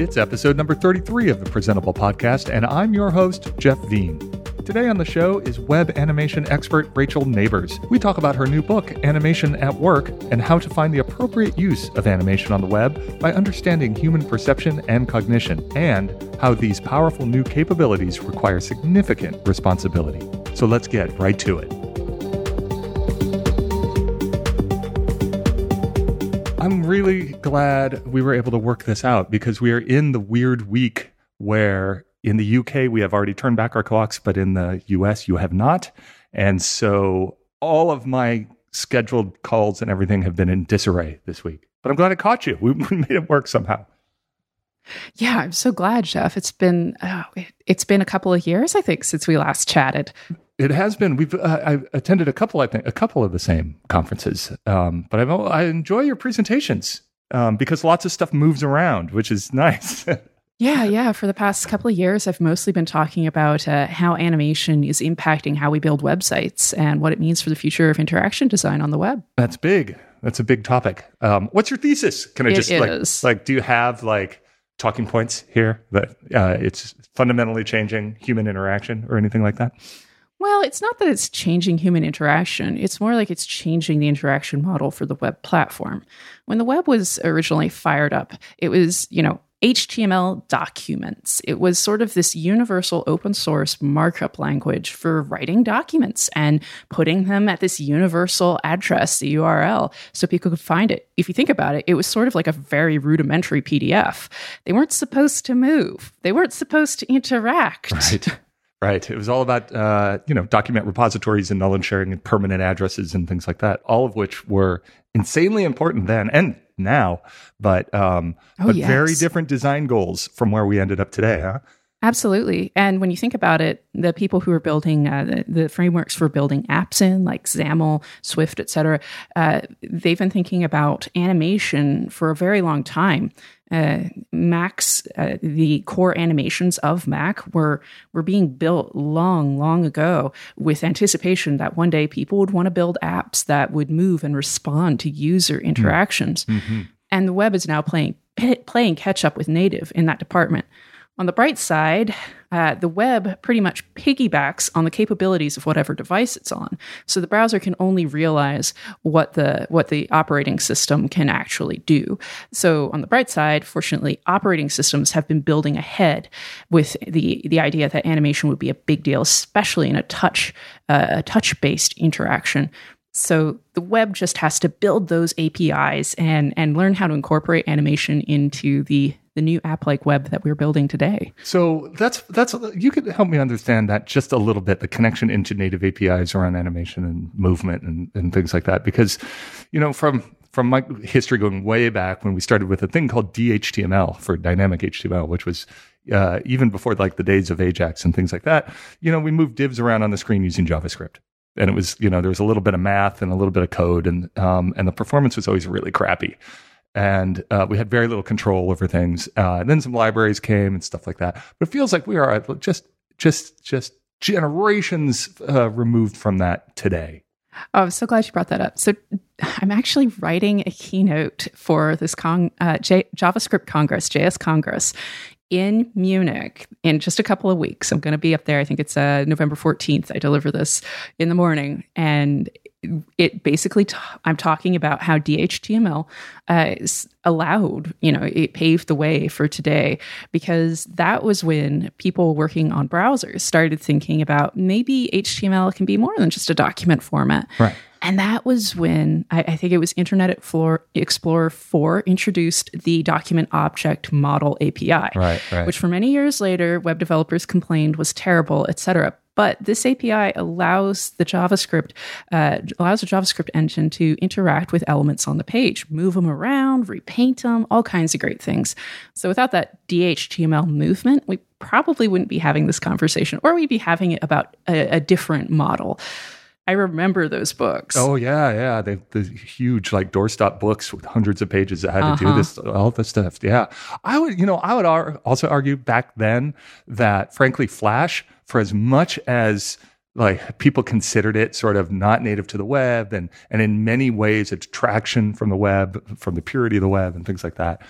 It's episode number 33 of the Presentable Podcast, and I'm your host, Jeff Veen. Today on the show is web animation expert Rachel Nabors. We talk about her new book, Animation at Work, and how to find the appropriate use of animation on the web by understanding human perception and cognition, and how these powerful new capabilities require significant responsibility. So let's get right to it. I'm really glad we were able to work this out because we are in the weird week where in the UK we have already turned back our clocks, but in the US you have not. And so all of my scheduled calls and everything have been in disarray this week. But I'm glad I caught you. We, made it work somehow. Yeah, I'm so glad, Jeff. It's been oh, it's been a couple of years, I think, since we last chatted. It has been. We've uh, I've attended a couple, I think, a couple of the same conferences. Um, but I've, I enjoy your presentations um, because lots of stuff moves around, which is nice. yeah, yeah. For the past couple of years, I've mostly been talking about uh, how animation is impacting how we build websites and what it means for the future of interaction design on the web. That's big. That's a big topic. Um, what's your thesis? Can I It just like, is. like, do you have like talking points here that uh, it's fundamentally changing human interaction or anything like that? Well, it's not that it's changing human interaction. It's more like it's changing the interaction model for the web platform. When the web was originally fired up, it was, you know, HTML documents. It was sort of this universal open source markup language for writing documents and putting them at this universal address, the URL, so people could find it. If you think about it, it was sort of like a very rudimentary PDF. They weren't supposed to move, they weren't supposed to interact. Right. Right. It was all about, uh, you know, document repositories and null and sharing and permanent addresses and things like that, all of which were insanely important then and now, but, um, Oh, but yes. very different design goals from where we ended up today, huh? Absolutely. And when you think about it, the people who are building uh, the, the frameworks for building apps in, like XAML, Swift, et cetera, uh, they've been thinking about animation for a very long time. Uh, Mac's, uh, the core animations of Mac were were being built long, long ago with anticipation that one day people would want to build apps that would move and respond to user interactions. And the web is now playing playing catch up with native in that department. On the bright side, uh, the web pretty much piggybacks on the capabilities of whatever device it's on. So the browser can only realize what the what the operating system can actually do. So on the bright side, fortunately, operating systems have been building ahead with the the idea that animation would be a big deal, especially in a touch uh, a touch based interaction. So the web just has to build those APIs and and learn how to incorporate animation into the the new app like web that we're building today. So that's that's you could help me understand that just a little bit the connection into native APIs around animation and movement and, and things like that. Because you know from from my history going way back when we started with a thing called DHTML for dynamic HTML which was uh, even before like the days of Ajax and things like that you know we moved divs around on the screen using JavaScript. And it was you know there was a little bit of math and a little bit of code and um, and the performance was always really crappy and uh, we had very little control over things. Uh, and then some libraries came and stuff like that. But it feels like we are just just just generations uh, removed from that today. Oh, I'm so glad you brought that up. So, I'm actually writing a keynote for this con- uh, J- JavaScript Congress, JS Congress, in Munich in just a couple of weeks. I'm going to be up there. I think it's uh, November 14th. I deliver this in the morning, and it basically t- I'm talking about how DHTML uh, allowed, you know, it paved the way for today because that was when people working on browsers started thinking about maybe HTML can be more than just a document format. Right. And that was when I, I think it was Internet Explorer, Explorer 4 introduced the document object model API, Right, right. which for many years later, web developers complained was terrible, et cetera. But this API allows the JavaScript uh, allows the JavaScript engine to interact with elements on the page, move them around, repaint them, all kinds of great things. So without that DHTML movement, we probably wouldn't be having this conversation, or we'd be having it about a, a different model. I remember those books. Oh yeah, yeah. The the huge like doorstop books with hundreds of pages that had to do Uh-huh. this, all this stuff. Yeah, I would, you know, I would ar- also argue back then that frankly, Flash, for as much as like people considered it sort of not native to the web, and and in many ways a detraction from the web, from the purity of the web, and things like that.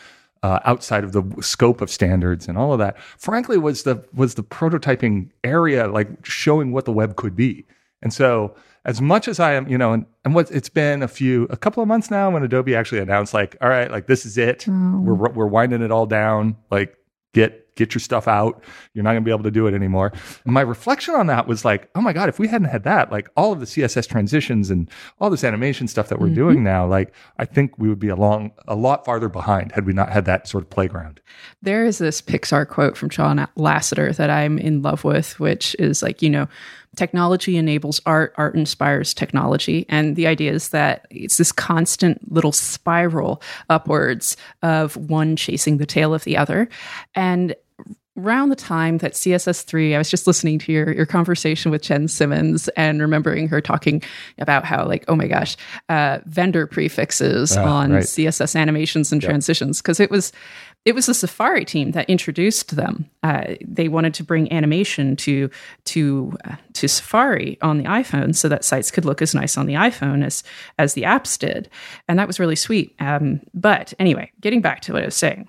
uh, outside of the scope of standards and all of that, frankly, was the was the prototyping area, like showing what the web could be. And so, as much as I am, you know, and, and what it's been a few, a couple of months now when Adobe actually announced, like, all right, like this is it, oh. we're we're winding it all down, like get get your stuff out. You're not going to be able to do it anymore. And my reflection on that was like, oh my God, if we hadn't had that, like all of the CSS transitions and all this animation stuff that we're mm-hmm. doing now, like I think we would be a long, a lot farther behind had we not had that sort of playground. There is this Pixar quote from John Lasseter that I'm in love with, which is like, you know, technology enables art, art inspires technology. And the idea is that it's this constant little spiral upwards of one chasing the tail of the other. And around the time that CSS3, I was just listening to your, your conversation with Jen Simmons and remembering her talking about how, like, oh my gosh, uh, vendor prefixes ah, on right. CSS animations and yep. transitions. Because it was it was the Safari team that introduced them. Uh, they wanted to bring animation to to uh, to Safari on the iPhone so that sites could look as nice on the iPhone as as the apps did, and that was really sweet. Um, but anyway, getting back to what I was saying,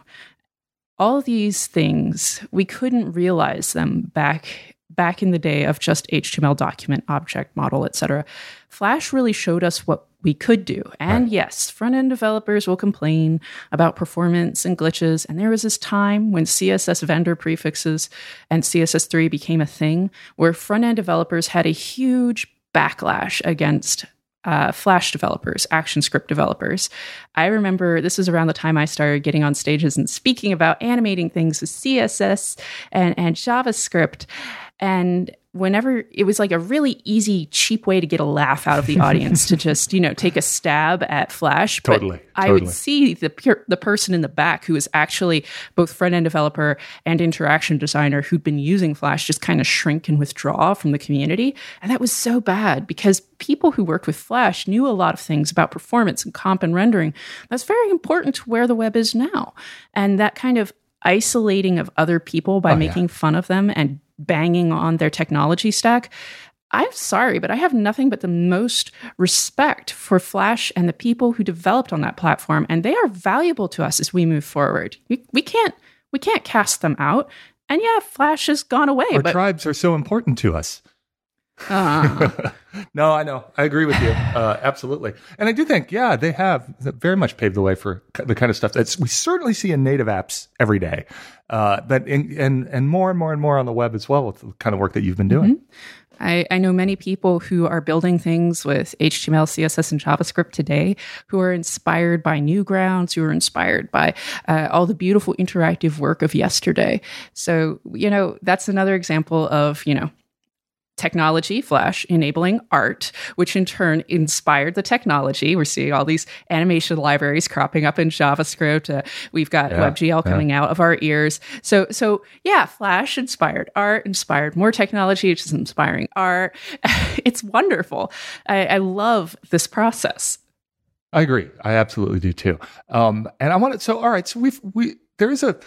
all these things we couldn't realize them back back in the day of just HTML document, object model, etc. Flash really showed us what we could do. And right. yes, front end developers will complain about performance and glitches. And there was this time when CSS vendor prefixes and CSS3 became a thing where front end developers had a huge backlash against uh, Flash developers, ActionScript developers. I remember this was around the time I started getting on stages and speaking about animating things with CSS and, and JavaScript. And whenever it was like a really easy, cheap way to get a laugh out of the audience to just, you know, take a stab at Flash. But totally. I totally. would see the the person in the back who was actually both front end developer and interaction designer who'd been using Flash just kind of shrink and withdraw from the community. And that was so bad because people who worked with Flash knew a lot of things about performance and comp and rendering. That's very important to where the web is now. And that kind of isolating of other people by oh, making yeah. fun of them and banging on their technology stack. I'm sorry, but I have nothing but the most respect for Flash and the people who developed on that platform, and they are valuable to us as we move forward. We, we can't we can't cast them out. And yeah, Flash has gone away. Our but- tribes are so important to us. No, I know. I agree with you. Uh, absolutely. And I do think, yeah, they have very much paved the way for the kind of stuff that we certainly see in native apps every day. Uh, that in, and and more and more and more on the web as well with the kind of work that you've been doing. Mm-hmm. I, I, know many people who are building things with HTML, CSS, and JavaScript today who are inspired by Newgrounds, who are inspired by uh, all the beautiful interactive work of yesterday. So, you know, that's another example of, you know, technology, Flash, enabling art, which in turn inspired the technology. We're seeing all these animation libraries cropping up in JavaScript. Uh, we've got yeah, WebGL yeah. coming out of our ears. So, so yeah, Flash inspired art, inspired more technology, which is inspiring art. it's wonderful. I, I love this process. I agree. I absolutely do too. Um, and I want to. So, all right. So we've we there is a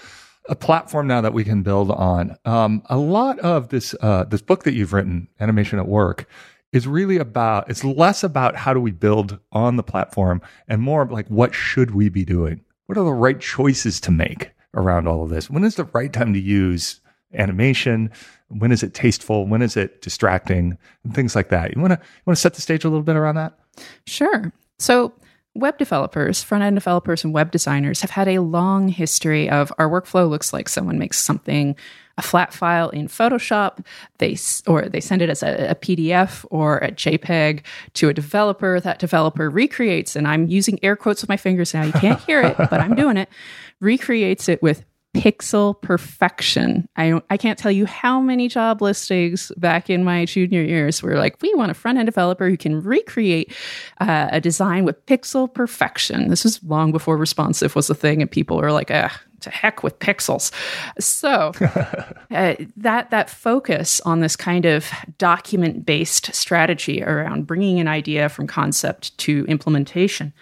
a platform now that we can build on. Um, a lot of this uh, this book that you've written, Animation at Work, is really about. It's less about how do we build on the platform, and more like what should we be doing. What are the right choices to make around all of this? When is the right time to use animation? When is it tasteful? When is it distracting? And things like that. You want to you want to set the stage a little bit around that? Sure. So Web developers, front end developers, and web designers have had a long history of our workflow looks like someone makes something a flat file in Photoshop, they or they send it as a, a, PDF or a JPEG to a developer. That developer recreates, and I'm using air quotes with my fingers now. You can't hear it, but I'm doing it. Recreates it with pixel perfection. I I can't tell you how many job listings back in my junior years were like, we want a front end developer who can recreate uh, a design with pixel perfection. This was long before responsive was a thing, and people were like, ah. To heck with pixels, so uh, that that focus on this kind of document based strategy around bringing an idea from concept to implementation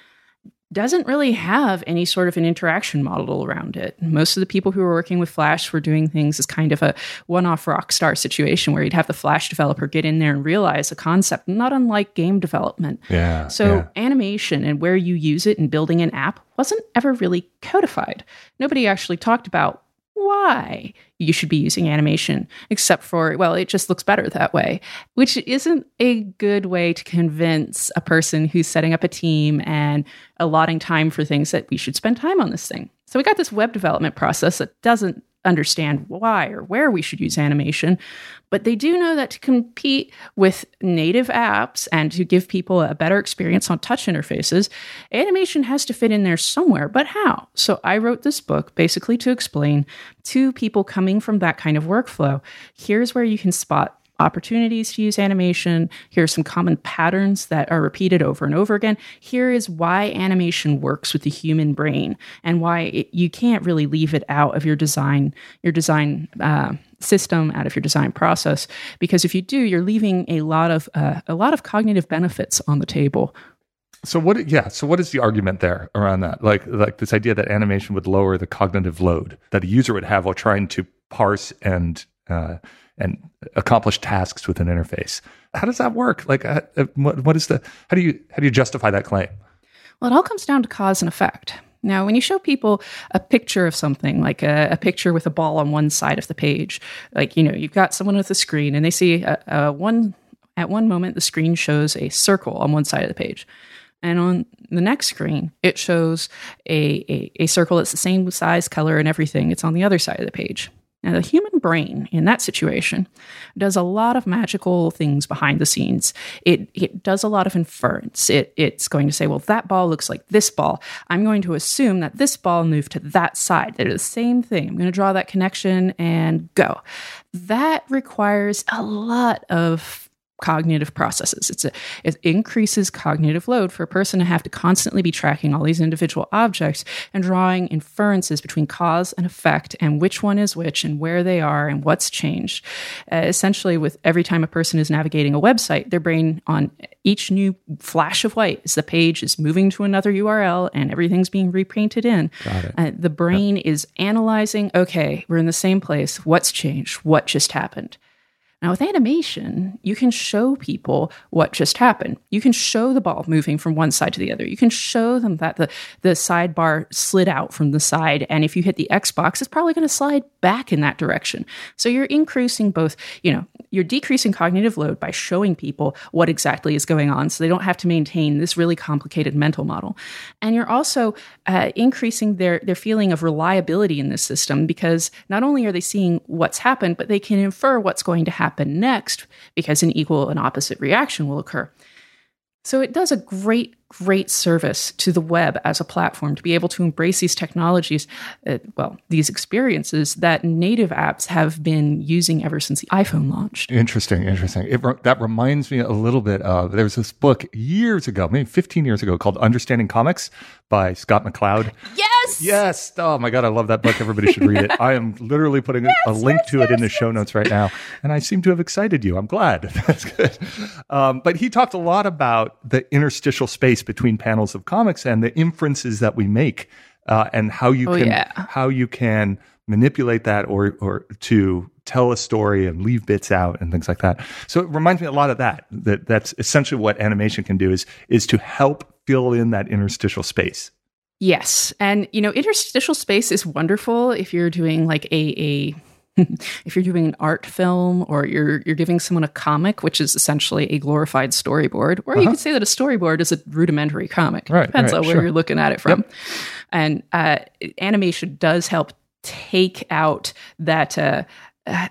doesn't really have any sort of an interaction model around it. Most of the people who were working with Flash were doing things as kind of a one off rock star situation where you'd have the Flash developer get in there and realize a concept, not unlike game development. Yeah. So, yeah. animation and where you use it in building an app wasn't ever really codified. Nobody actually talked about why you should be using animation, except for, well, it just looks better that way, which isn't a good way to convince a person who's setting up a team and allotting time for things that we should spend time on this thing. So we got this web development process that doesn't understand why or where we should use animation, but they do know that to compete with native apps and to give people a better experience on touch interfaces, animation has to fit in there somewhere. But how? So I wrote this book basically to explain to people coming from that kind of workflow here's where you can spot opportunities to use animation. Here are some common patterns that are repeated over and over again. Here is why animation works with the human brain and why it, you can't really leave it out of your design, your design uh, system, out of your design process. Because if you do, you're leaving a lot of uh, a lot of cognitive benefits on the table. So what? Yeah. So what is the argument there around that? Like, like this idea that animation would lower the cognitive load that a user would have while trying to parse and uh, and accomplish tasks with an interface. How does that work? Like, uh, uh, what, what is the? How do you how do you justify that claim? Well, it all comes down to cause and effect. Now, when you show people a picture of something, like a, a, picture with a ball on one side of the page, like you know, you've got someone with a screen, and they see a, a one at one moment the screen shows a circle on one side of the page, and on the next screen it shows a, a, a circle that's the same size, color, and everything. It's on the other side of the page. Now, the human brain in that situation does a lot of magical things behind the scenes. It, it does a lot of inference. It, it's going to say, well, that ball looks like this ball. I'm going to assume that this ball moved to that side. They're the same thing. I'm going to draw that connection and go. That requires a lot of cognitive processes. It's a, it increases cognitive load for a person to have to constantly be tracking all these individual objects and drawing inferences between cause and effect and which one is which and where they are and what's changed. Uh, essentially, with every time a person is navigating a website, their brain on each new flash of white as the page is moving to another URL and everything's being repainted in. Uh, the brain yep. is analyzing, okay, we're in the same place. What's changed? What just happened? Now, with animation, you can show people what just happened. You can show the ball moving from one side to the other. You can show them that the, the sidebar slid out from the side. And if you hit the Xbox, it's probably going to slide back in that direction. So you're increasing both, you know, you're decreasing cognitive load by showing people what exactly is going on so they don't have to maintain this really complicated mental model. And you're also uh, increasing their, their feeling of reliability in this system because not only are they seeing what's happened, but they can infer what's going to happen next because an equal and opposite reaction will occur. So it does a great great service to the web as a platform to be able to embrace these technologies, uh, well, these experiences that native apps have been using ever since the iPhone launched. Interesting, interesting. It, that reminds me a little bit of there was this book years ago, maybe 15 years ago, called Understanding Comics by Scott McCloud. Yes, yes. Oh my god, I love that book. Everybody should read it. I am literally putting yes, a link yes, to yes, it in the show notes right now, and I seem to have excited you. I'm glad. That's good. Um, but he talked a lot about the interstitial space space between panels of comics and the inferences that we make uh, and how you oh, can yeah. how you can manipulate that or or to tell a story and leave bits out and things like that. So it reminds me a lot of that. That that's essentially what animation can do is is to help fill in that interstitial space. Yes. And you know, interstitial space is wonderful if you're doing like a a if you're doing an art film or you're you're giving someone a comic, which is essentially a glorified storyboard, or uh-huh. you could say that a storyboard is a rudimentary comic. Right, Depends right, on where sure. you're looking at it from. Yep. And uh, animation does help take out that uh,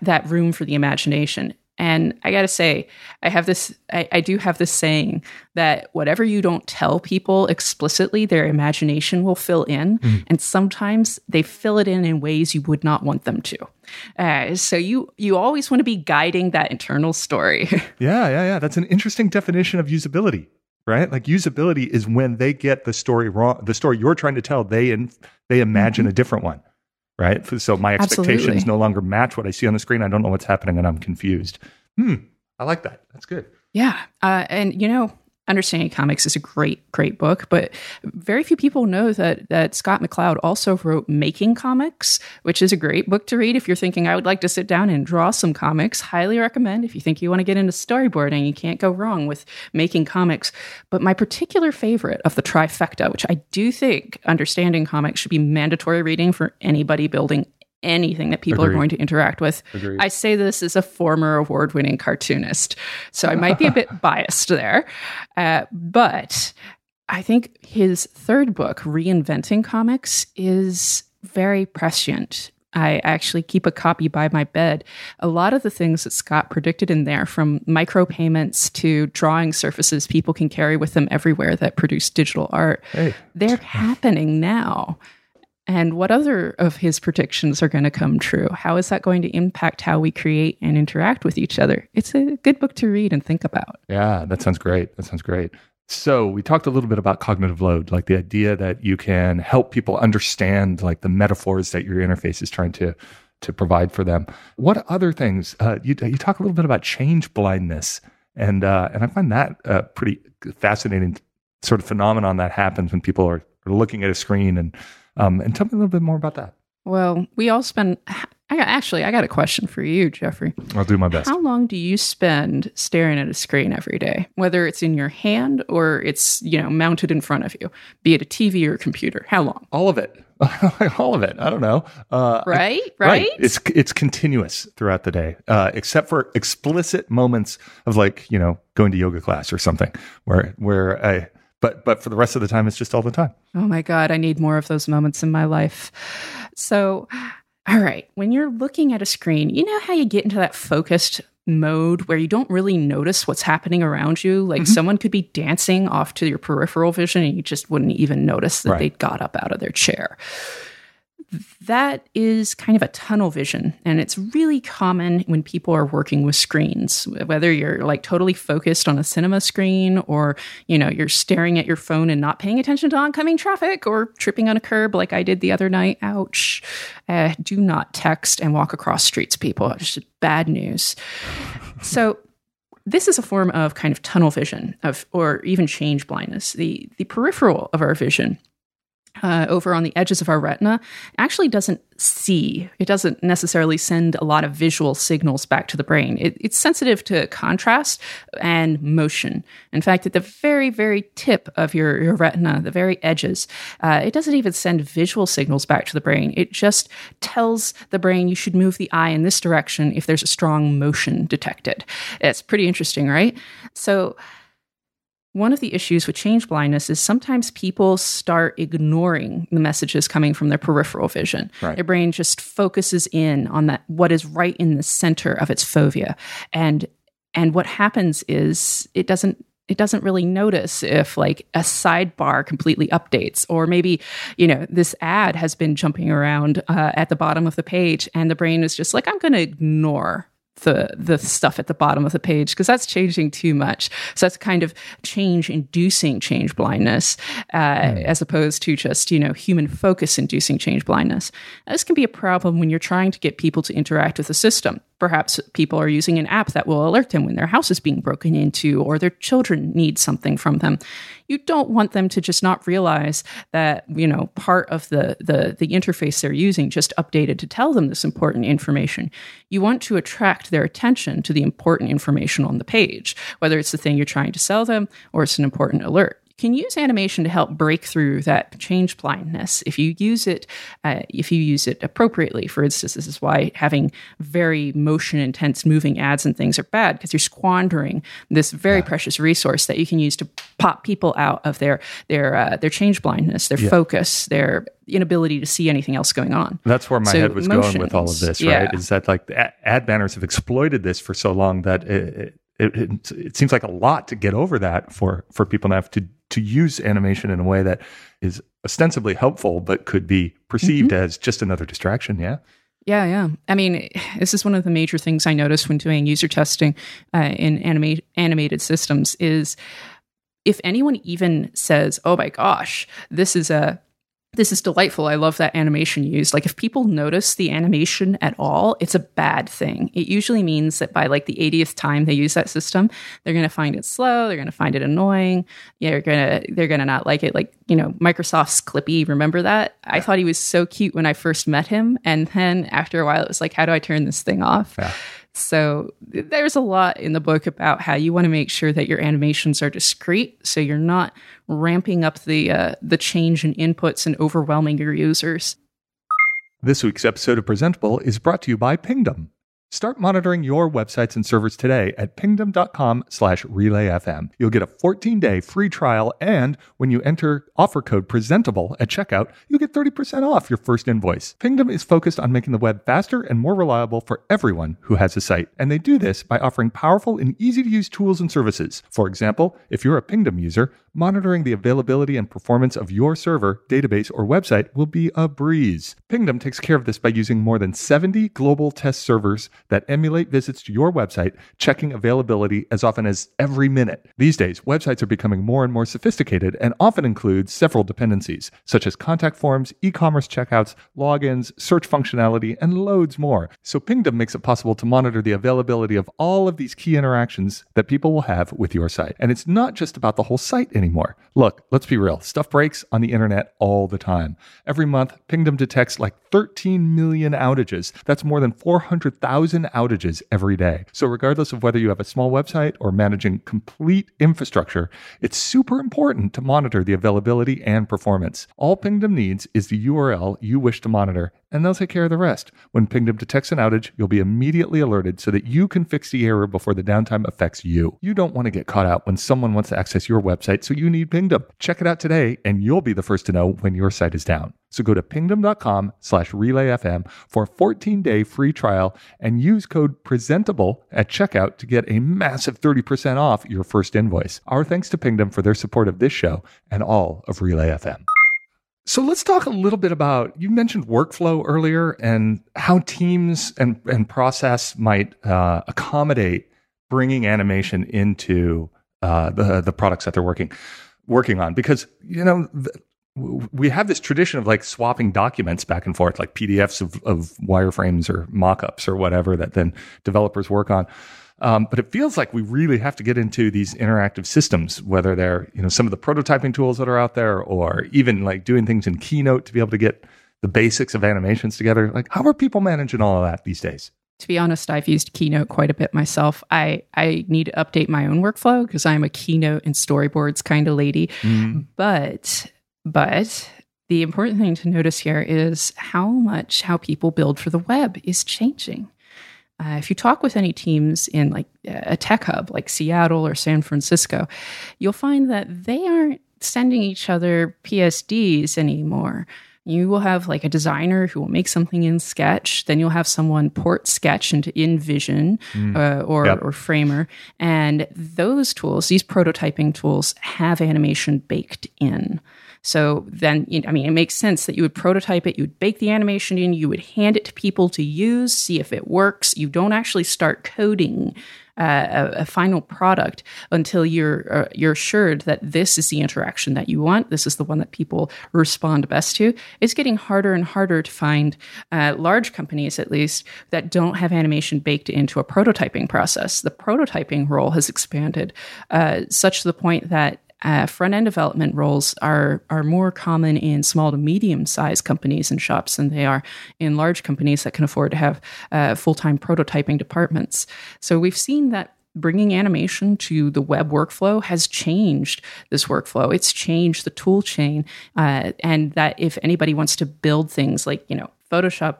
that room for the imagination. And I got to say, I have this, I, I, do have this saying that whatever you don't tell people explicitly, their imagination will fill in. Mm. And sometimes they fill it in in ways you would not want them to. Uh, so you, you always want to be guiding that internal story. yeah, yeah, yeah. That's an interesting definition of usability, right? Like usability is when they get the story wrong, the story you're trying to tell, they, in, they imagine mm-hmm. a different one right? So my expectations Absolutely. no longer match what I see on the screen. I don't know what's happening and I'm confused. Hmm. I like that. That's good. Yeah. Uh, and, you know, Understanding Comics is a great, great book, but very few people know that that Scott McCloud also wrote Making Comics, which is a great book to read if you're thinking I would like to sit down and draw some comics. Highly recommend. If you think you want to get into storyboarding, you can't go wrong with Making Comics. But my particular favorite of the trifecta, which I do think Understanding Comics should be mandatory reading for anybody building anything that people Agreed. are going to interact with. Agreed. I say this as a former award winning cartoonist, so I might be a bit biased there. Uh, but I think his third book, Reinventing Comics, is very prescient. I actually keep a copy by my bed. A lot of the things that Scott predicted in there, from micropayments to drawing surfaces people can carry with them everywhere that produce digital art, hey. they're happening now. And what other of his predictions are going to come true? How is that going to impact how we create and interact with each other? It's a good book to read and think about. Yeah, that sounds great. That sounds great. So, we talked a little bit about cognitive load, like the idea that you can help people understand like the metaphors that your interface is trying to to provide for them. What other things? Uh, you you talk a little bit about change blindness, and uh, and I find that a uh, pretty fascinating sort of phenomenon that happens when people are, are looking at a screen and um, and tell me a little bit more about that. Well, we all spend. I got, actually, I got a question for you, Jeffrey. I'll do my best. How long do you spend staring at a screen every day, whether it's in your hand or it's you know mounted in front of you, be it a TV or a computer? How long? All of it. all of it. I don't know. Uh, right, right, right. It's it's continuous throughout the day, uh, except for explicit moments of like you know going to yoga class or something, where where I but but for the rest of the time it's just all the time oh my god i need more of those moments in my life so all right when you're looking at a screen you know how you get into that focused mode where you don't really notice what's happening around you like mm-hmm. someone could be dancing off to your peripheral vision and you just wouldn't even notice that right. they got up out of their chair that is kind of a tunnel vision. And it's really common when people are working with screens whether you're like totally focused on a cinema screen or you know you're staring at your phone and not paying attention to oncoming traffic or tripping on a curb like i did the other night ouch. Uh, do not text and walk across streets people. It's just bad news. So this is a form of kind of tunnel vision of or even change blindness the the peripheral of our vision uh, over on the edges of our retina actually doesn't see. It doesn't necessarily send a lot of visual signals back to the brain. It, it's sensitive to contrast and motion. In fact, at the very, very tip of your, your retina, the very edges, uh, it doesn't even send visual signals back to the brain. It just tells the brain you should move the eye in this direction if there's a strong motion detected. It's pretty interesting, right? So, one of the issues with change blindness is sometimes people start ignoring the messages coming from their peripheral vision. Right. Their brain just focuses in on that what is right in the center of its fovea. And and what happens is it doesn't it doesn't really notice if like a sidebar completely updates or maybe you know this ad has been jumping around uh, at the bottom of the page and the brain is just like i'm going to ignore the the stuff at the bottom of the page because that's changing too much. So that's kind of change inducing change blindness, uh, mm. as opposed to just you know human focus inducing change blindness. Now, this can be a problem when you're trying to get people to interact with the system. Perhaps people are using an app that will alert them when their house is being broken into or their children need something from them. You don't want them to just not realize that, you know, part of the, the, the interface they're using just updated to tell them this important information. You want to attract their attention to the important information on the page, whether it's the thing you're trying to sell them or it's an important alert can use animation to help break through that change blindness if you use it uh, if you use it appropriately for instance this is why having very motion intense moving ads and things are bad because you're squandering this very yeah. precious resource that you can use to pop people out of their their uh, their change blindness their yeah. focus their inability to see anything else going on that's where my so head was going with all of this right yeah. is that like ad banners have exploited this for so long that it, it, it, it, seems like a lot to get over that for for people to have to to use animation in a way that is ostensibly helpful but could be perceived mm-hmm. as just another distraction yeah yeah yeah i mean this is one of the major things i noticed when doing user testing uh, in anima- animated systems is if anyone even says oh my gosh this is a this is delightful. I love that animation used. Like if people notice the animation at all, it's a bad thing. It usually means that by like the 80th time they use that system, they're going to find it slow, they're going to find it annoying. Yeah, they're going to they're going to not like it. Like, you know, Microsoft's Clippy, remember that? I thought he was so cute when I first met him and then after a while it was like how do I turn this thing off? Yeah. So there's a lot in the book about how you want to make sure that your animations are discrete, so you're not ramping up the uh, the change in inputs and overwhelming your users. This week's episode of Presentable is brought to you by Pingdom. Start monitoring your websites and servers today at pingdom.com slash relayfm. You'll get a 14-day free trial, and when you enter offer code presentable at checkout, you'll get 30% off your first invoice. Pingdom is focused on making the web faster and more reliable for everyone who has a site, and they do this by offering powerful and easy-to-use tools and services. For example, if you're a Pingdom user, monitoring the availability and performance of your server, database, or website will be a breeze. Pingdom takes care of this by using more than 70 global test servers that emulate visits to your website, checking availability as often as every minute. These days, websites are becoming more and more sophisticated and often include several dependencies, such as contact forms, e commerce checkouts, logins, search functionality, and loads more. So Pingdom makes it possible to monitor the availability of all of these key interactions that people will have with your site. And it's not just about the whole site anymore. Look, let's be real. Stuff breaks on the internet all the time. Every month, Pingdom detects like 13 million outages. That's more than 400,000 outages every day. So, regardless of whether you have a small website or managing complete infrastructure, it's super important to monitor the availability and performance. All Pingdom needs is the URL you wish to monitor, and they'll take care of the rest. When Pingdom detects an outage, you'll be immediately alerted so that you can fix the error before the downtime affects you. You don't want to get caught out when someone wants to access your website, so you need Pingdom. Check it out today, and you'll be the first to know when your site is down. So go to pingdom.com slash relayfm for a 14-day free trial and use code presentable at checkout to get a massive 30% off your first invoice. Our thanks to Pingdom for their support of this show and all of Relay FM. So let's talk a little bit about you mentioned workflow earlier and how teams and, and process might uh, accommodate bringing animation into uh, the the products that they're working working on because you know we have this tradition of like swapping documents back and forth, like PDFs of, of wireframes or mockups or whatever that then developers work on. Um, but it feels like we really have to get into these interactive systems, whether they're you know some of the prototyping tools that are out there, or even like doing things in Keynote to be able to get the basics of animations together. Like, how are people managing all of that these days? To be honest, I've used Keynote quite a bit myself. I, I need to update my own workflow because I'm a Keynote and storyboards kind of lady. Mm. But but the important thing to notice here is how much how people build for the web is changing. Uh, if you talk with any teams in like a tech hub like Seattle or San Francisco, you'll find that they aren't sending each other PSDs anymore. You will have like a designer who will make something in Sketch, then you'll have someone port Sketch into InVision mm. uh, or, yep. or Framer. And those tools, these prototyping tools, have animation baked in. So then, I mean, it makes sense that you would prototype it, you would bake the animation in, you would hand it to people to use, see if it works. You don't actually start coding uh, a, a, final product until you're uh, you're assured that this is the interaction that you want. This is the one that people respond best to. It's getting harder and harder to find uh, large companies, at least, that don't have animation baked into a prototyping process. The prototyping role has expanded uh, such to the point that uh, front end development roles are are more common in small to medium sized companies and shops than they are in large companies that can afford to have uh, full time prototyping departments. So we've seen that bringing animation to the web workflow has changed this workflow. It's changed the tool chain, uh, and that if anybody wants to build things like you know Photoshop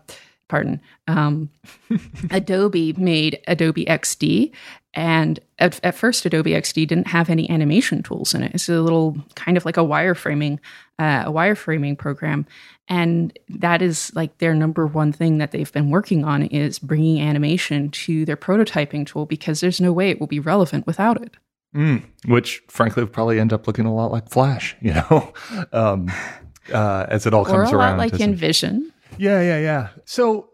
pardon, um, Adobe made Adobe XD. And at, at, first, Adobe XD didn't have any animation tools in it. It's a little kind of like a wireframing, uh, a wireframing program, and that is like their number one thing that they've been working on is bringing animation to their prototyping tool because there's no way it will be relevant without it. Mm, which, frankly, would probably end up looking a lot like Flash, you know, um, uh, as it all comes around. Like InVision. Yeah, yeah, yeah. So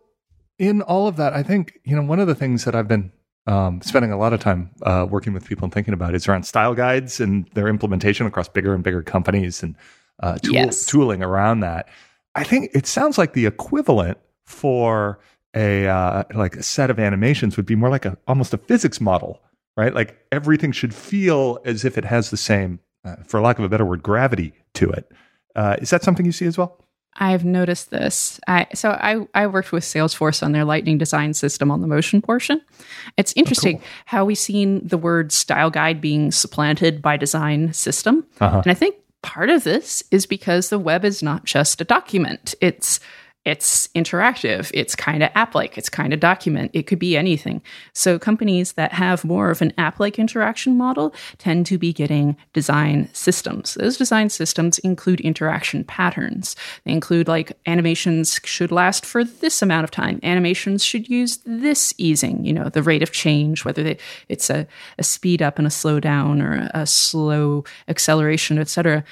in all of that, I think you know one of the things that I've been um, spending a lot of time uh, working with people and thinking about is around style guides and their implementation across bigger and bigger companies. And uh, tool, Yes. tooling around that. I think it sounds like the equivalent for a uh, like a set of animations would be more like a almost a physics model, right? Like everything should feel as if it has the same, uh, for lack of a better word, gravity to it. Uh, is that something you see as well? I've noticed this. I, so I, I worked with Salesforce on their Lightning design system on the motion portion. It's interesting how we've seen the word style guide being supplanted by design system. Uh-huh. And I think part of this is because the web is not just a document. It's it's interactive. It's kind of app-like. It's kind of document. It could be anything. So companies that have more of an app-like interaction model tend to be getting design systems. Those design systems include interaction patterns. They include like animations should last for this amount of time. Animations should use this easing, you know, the rate of change, whether they, it's a, a speed up and a slow down or a, a slow acceleration, etc.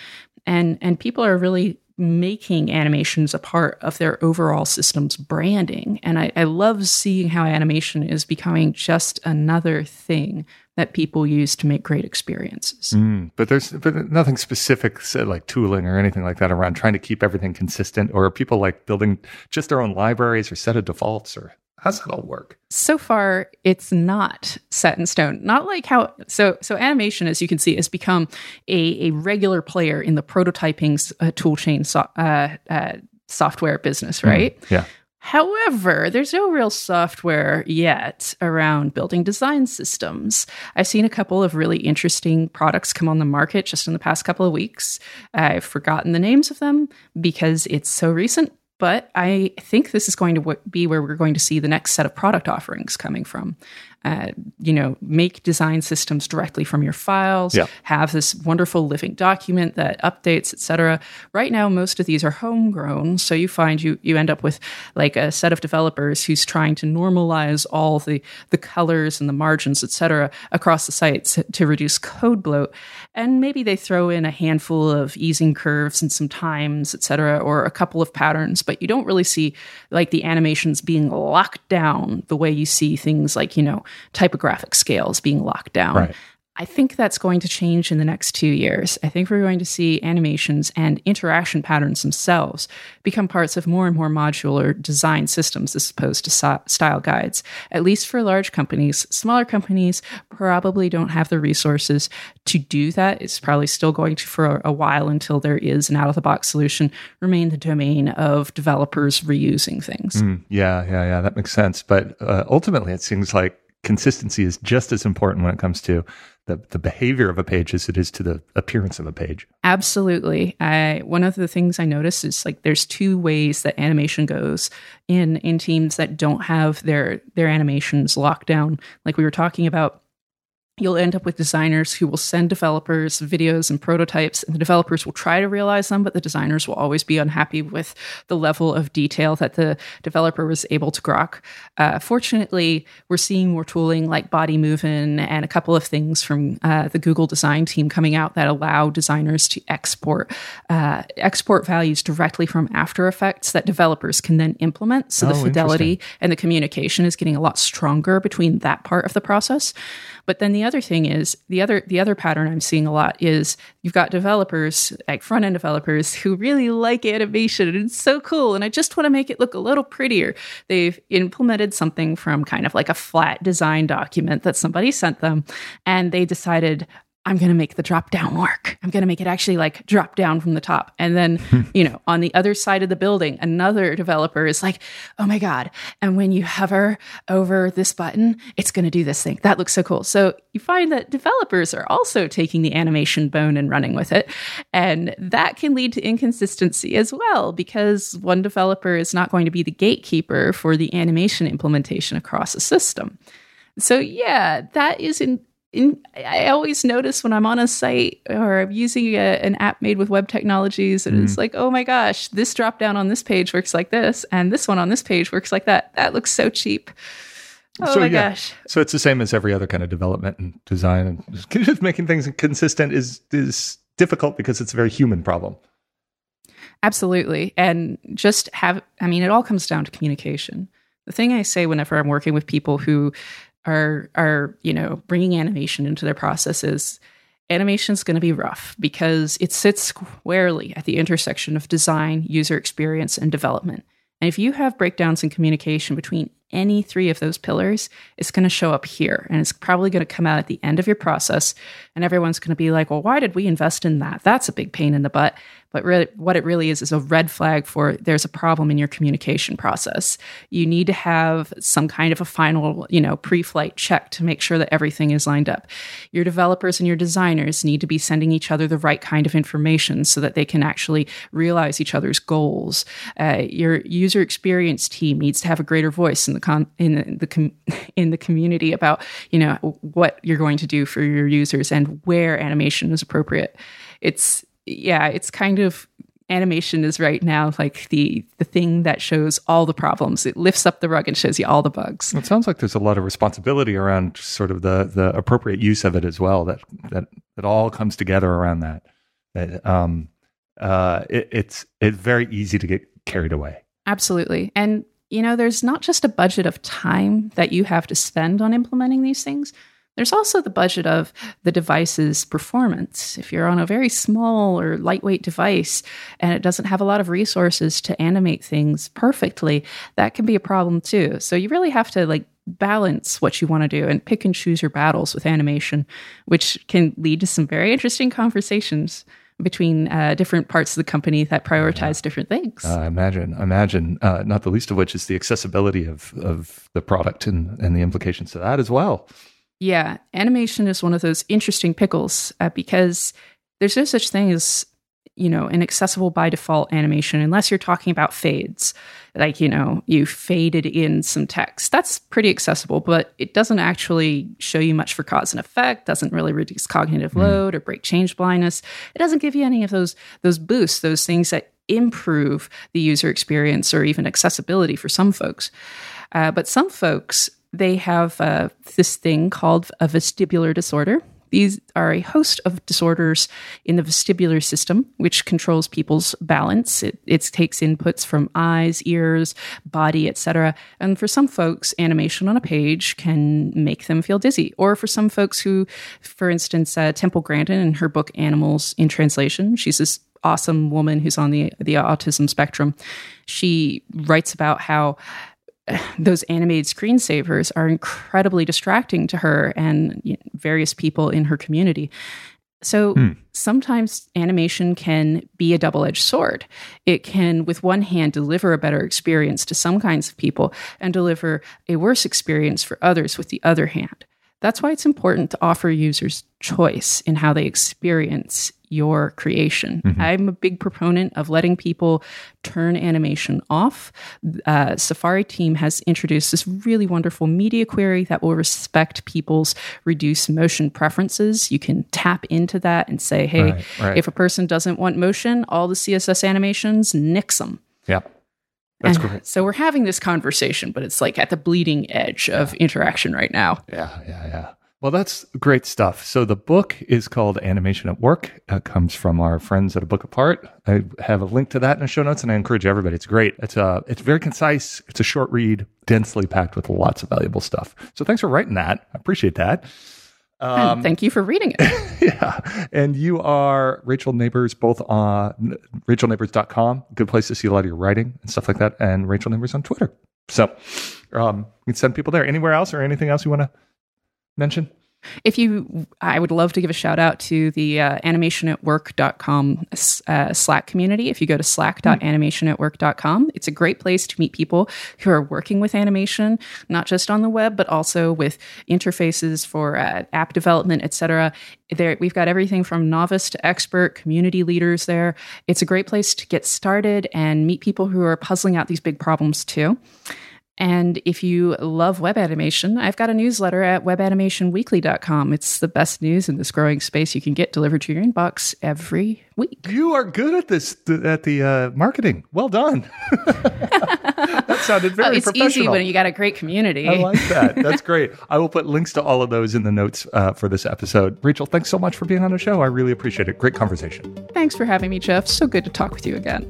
And and people are really making animations a part of their overall system's branding. And I, I love seeing how animation is becoming just another thing that people use to make great experiences. Mm, but there's but nothing specific like tooling or anything like that around trying to keep everything consistent. Or people like building just their own libraries or set of defaults or how's that all work? so far it's not set in stone not like how so so animation as you can see has become a, a regular player in the prototyping uh, toolchain so, uh, uh, software business right Yeah. However, there's no real software yet around building design systems. I've seen a couple of really interesting products come on the market just in the past couple of weeks. I've forgotten the names of them because it's so recent, but I think this is going to w- be where we're going to see the next set of product offerings coming from. Uh, you know, make design systems directly from your files, Yeah. have this wonderful living document that updates, etc. Right now, most of these are homegrown, so you find you you end up with like a set of developers who's trying to normalize all the the colors and the margins, etc., across the sites to reduce code bloat, and maybe they throw in a handful of easing curves and some times, etc., or a couple of patterns, but you don't really see like the animations being locked down the way you see things like you know typographic scales being locked down. Right. I think that's going to change in the next two years. I think we're going to see animations and interaction patterns themselves become parts of more and more modular design systems as opposed to style guides. At least for large companies, smaller companies probably don't have the resources to do that. It's probably still going to, for a, a while until there is an out of the box solution, remain the domain of developers reusing things. Mm, yeah, yeah, yeah. That makes sense. But uh, ultimately, it seems like consistency is just as important when it comes to the, the behavior of a page as it is to the appearance of a page. Absolutely. I one of the things I notice is like there's two ways that animation goes in in teams that don't have their their animations locked down. Like we were talking about You'll end up with designers who will send developers videos and prototypes, and the developers will try to realize them, but the designers will always be unhappy with the level of detail that the developer was able to grok. Uh, fortunately, we're seeing more tooling like Bodymovin and a couple of things from uh, the Google design team coming out that allow designers to export uh, export values directly from After Effects that developers can then implement. So the Oh, fidelity and the communication is getting a lot stronger between that part of the process. But then the other thing is the other the other pattern I'm seeing a lot is you've got developers like front end developers who really like animation and it's so cool and I just want to make it look a little prettier. They've implemented something from kind of like a flat design document that somebody sent them and they decided I'm going to make the drop down work. I'm going to make it actually like drop down from the top. And then, you know, on the other side of the building, another developer is like, oh my God. And when you hover over this button, it's going to do this thing. That looks so cool. So you find that developers are also taking the animation bone and running with it. And that can lead to inconsistency as well, because one developer is not going to be the gatekeeper for the animation implementation across a system. So, yeah, that is in in, I always notice when I'm on a site or I'm using a, an app made with web technologies, and it's mm. like, oh my gosh, this drop down on this page works like this, and this one on this page works like that. That looks so cheap. Oh so my yeah, gosh. so it's the same as every other kind of development and design, and just making things consistent is is difficult because it's a very human problem. Absolutely. And just have, I mean, it all comes down to communication. The thing I say whenever I'm working with people who are, are, you know, bringing animation into their processes, animation is going to be rough because it sits squarely at the intersection of design, user experience, and development. And if you have breakdowns in communication between any three of those pillars, it's going to show up here. And it's probably going to come out at the end of your process. And everyone's going to be like, well, why did we invest in that? That's a big pain in the butt. But really, what it really is is a red flag for there's a problem in your communication process. You need to have some kind of a final, you know, pre-flight check to make sure that everything is lined up. Your developers and your designers need to be sending each other the right kind of information so that they can actually realize each other's goals. Uh, your user experience team needs to have a greater voice in the con- in the com- in the community about you know what you're going to do for your users and where animation is appropriate. It's yeah, it's kind of animation is right now like the the thing that shows all the problems. It lifts up the rug and shows you all the bugs. It sounds like there's a lot of responsibility around sort of the the appropriate use of it as well. That that it all comes together around that. That um uh it, it's it's very easy to get carried away. Absolutely, and you know, there's not just a budget of time that you have to spend on implementing these things there's also the budget of the device's performance. If you're on a very small or lightweight device and it doesn't have a lot of resources to animate things perfectly, that can be a problem too. So you really have to like balance what you want to do and pick and choose your battles with animation, which can lead to some very interesting conversations between uh, different parts of the company that prioritize different things. Uh, imagine, imagine, uh, not the least of which is the accessibility of, of the product and, and the implications to that as well. Yeah, animation is one of those interesting pickles uh, because there's no such thing as you know an accessible by default animation unless you're talking about fades like you know you faded in some text that's pretty accessible but it doesn't actually show you much for cause and effect doesn't really reduce cognitive mm. load or break change blindness it doesn't give you any of those those boosts those things that improve the user experience or even accessibility for some folks uh, but some folks they have uh, this thing called a vestibular disorder. These are a host of disorders in the vestibular system, which controls people's balance. It, it takes inputs from eyes, ears, body, etc. And for some folks, animation on a page can make them feel dizzy. Or for some folks who, for instance, uh, Temple Grandin in her book Animals in Translation, she's this awesome woman who's on the the autism spectrum. She writes about how those animated screensavers are incredibly distracting to her and you know, various people in her community. So hmm. sometimes animation can be a double edged sword. It can, with one hand, deliver a better experience to some kinds of people and deliver a worse experience for others with the other hand. That's why it's important to offer users choice in how they experience your creation. Mm-hmm. I'm a big proponent of letting people turn animation off. Uh, Safari team has introduced this really wonderful media query that will respect people's reduced motion preferences. You can tap into that and say, hey, right, right. if a person doesn't want motion, all the CSS animations, nix them. Yeah. That's and great. So we're having this conversation, but it's like at the bleeding edge of interaction right now. Yeah, yeah, yeah. Well, that's great stuff. So the book is called Animation at Work. It comes from our friends at A Book Apart. I have a link to that in the show notes, and I encourage everybody. It's great. It's a, uh, it's very concise. It's a short read, densely packed with lots of valuable stuff. So thanks for writing that. I appreciate that. Um, thank you for reading it. yeah. And you are Rachel Nabors, both on rachelnabors.com, good place to see a lot of your writing and stuff like that, and Rachel Nabors on Twitter. So um, you can send people there. Anywhere else or anything else you want to mention? If you, I would love to give a shout out to the uh, animationatwork.com uh, Slack community. If you go to slack.animationatwork.com, it's a great place to meet people who are working with animation, not just on the web, but also with interfaces for uh, app development, etc. There, we've got everything from novice to expert community leaders there. It's a great place to get started and meet people who are puzzling out these big problems too. And if you love web animation, I've got a newsletter at webanimationweekly.com. It's the best news in this growing space you can get delivered to your inbox every week. You are good at this, at the uh, marketing. Well done. that sounded very oh, it's professional. easy when you got a great community. I like that. That's great. I will put links to all of those in the notes uh, for this episode. Rachel, thanks so much for being on the show. I really appreciate it. Great conversation. Thanks for having me, Jeff. So good to talk with you again.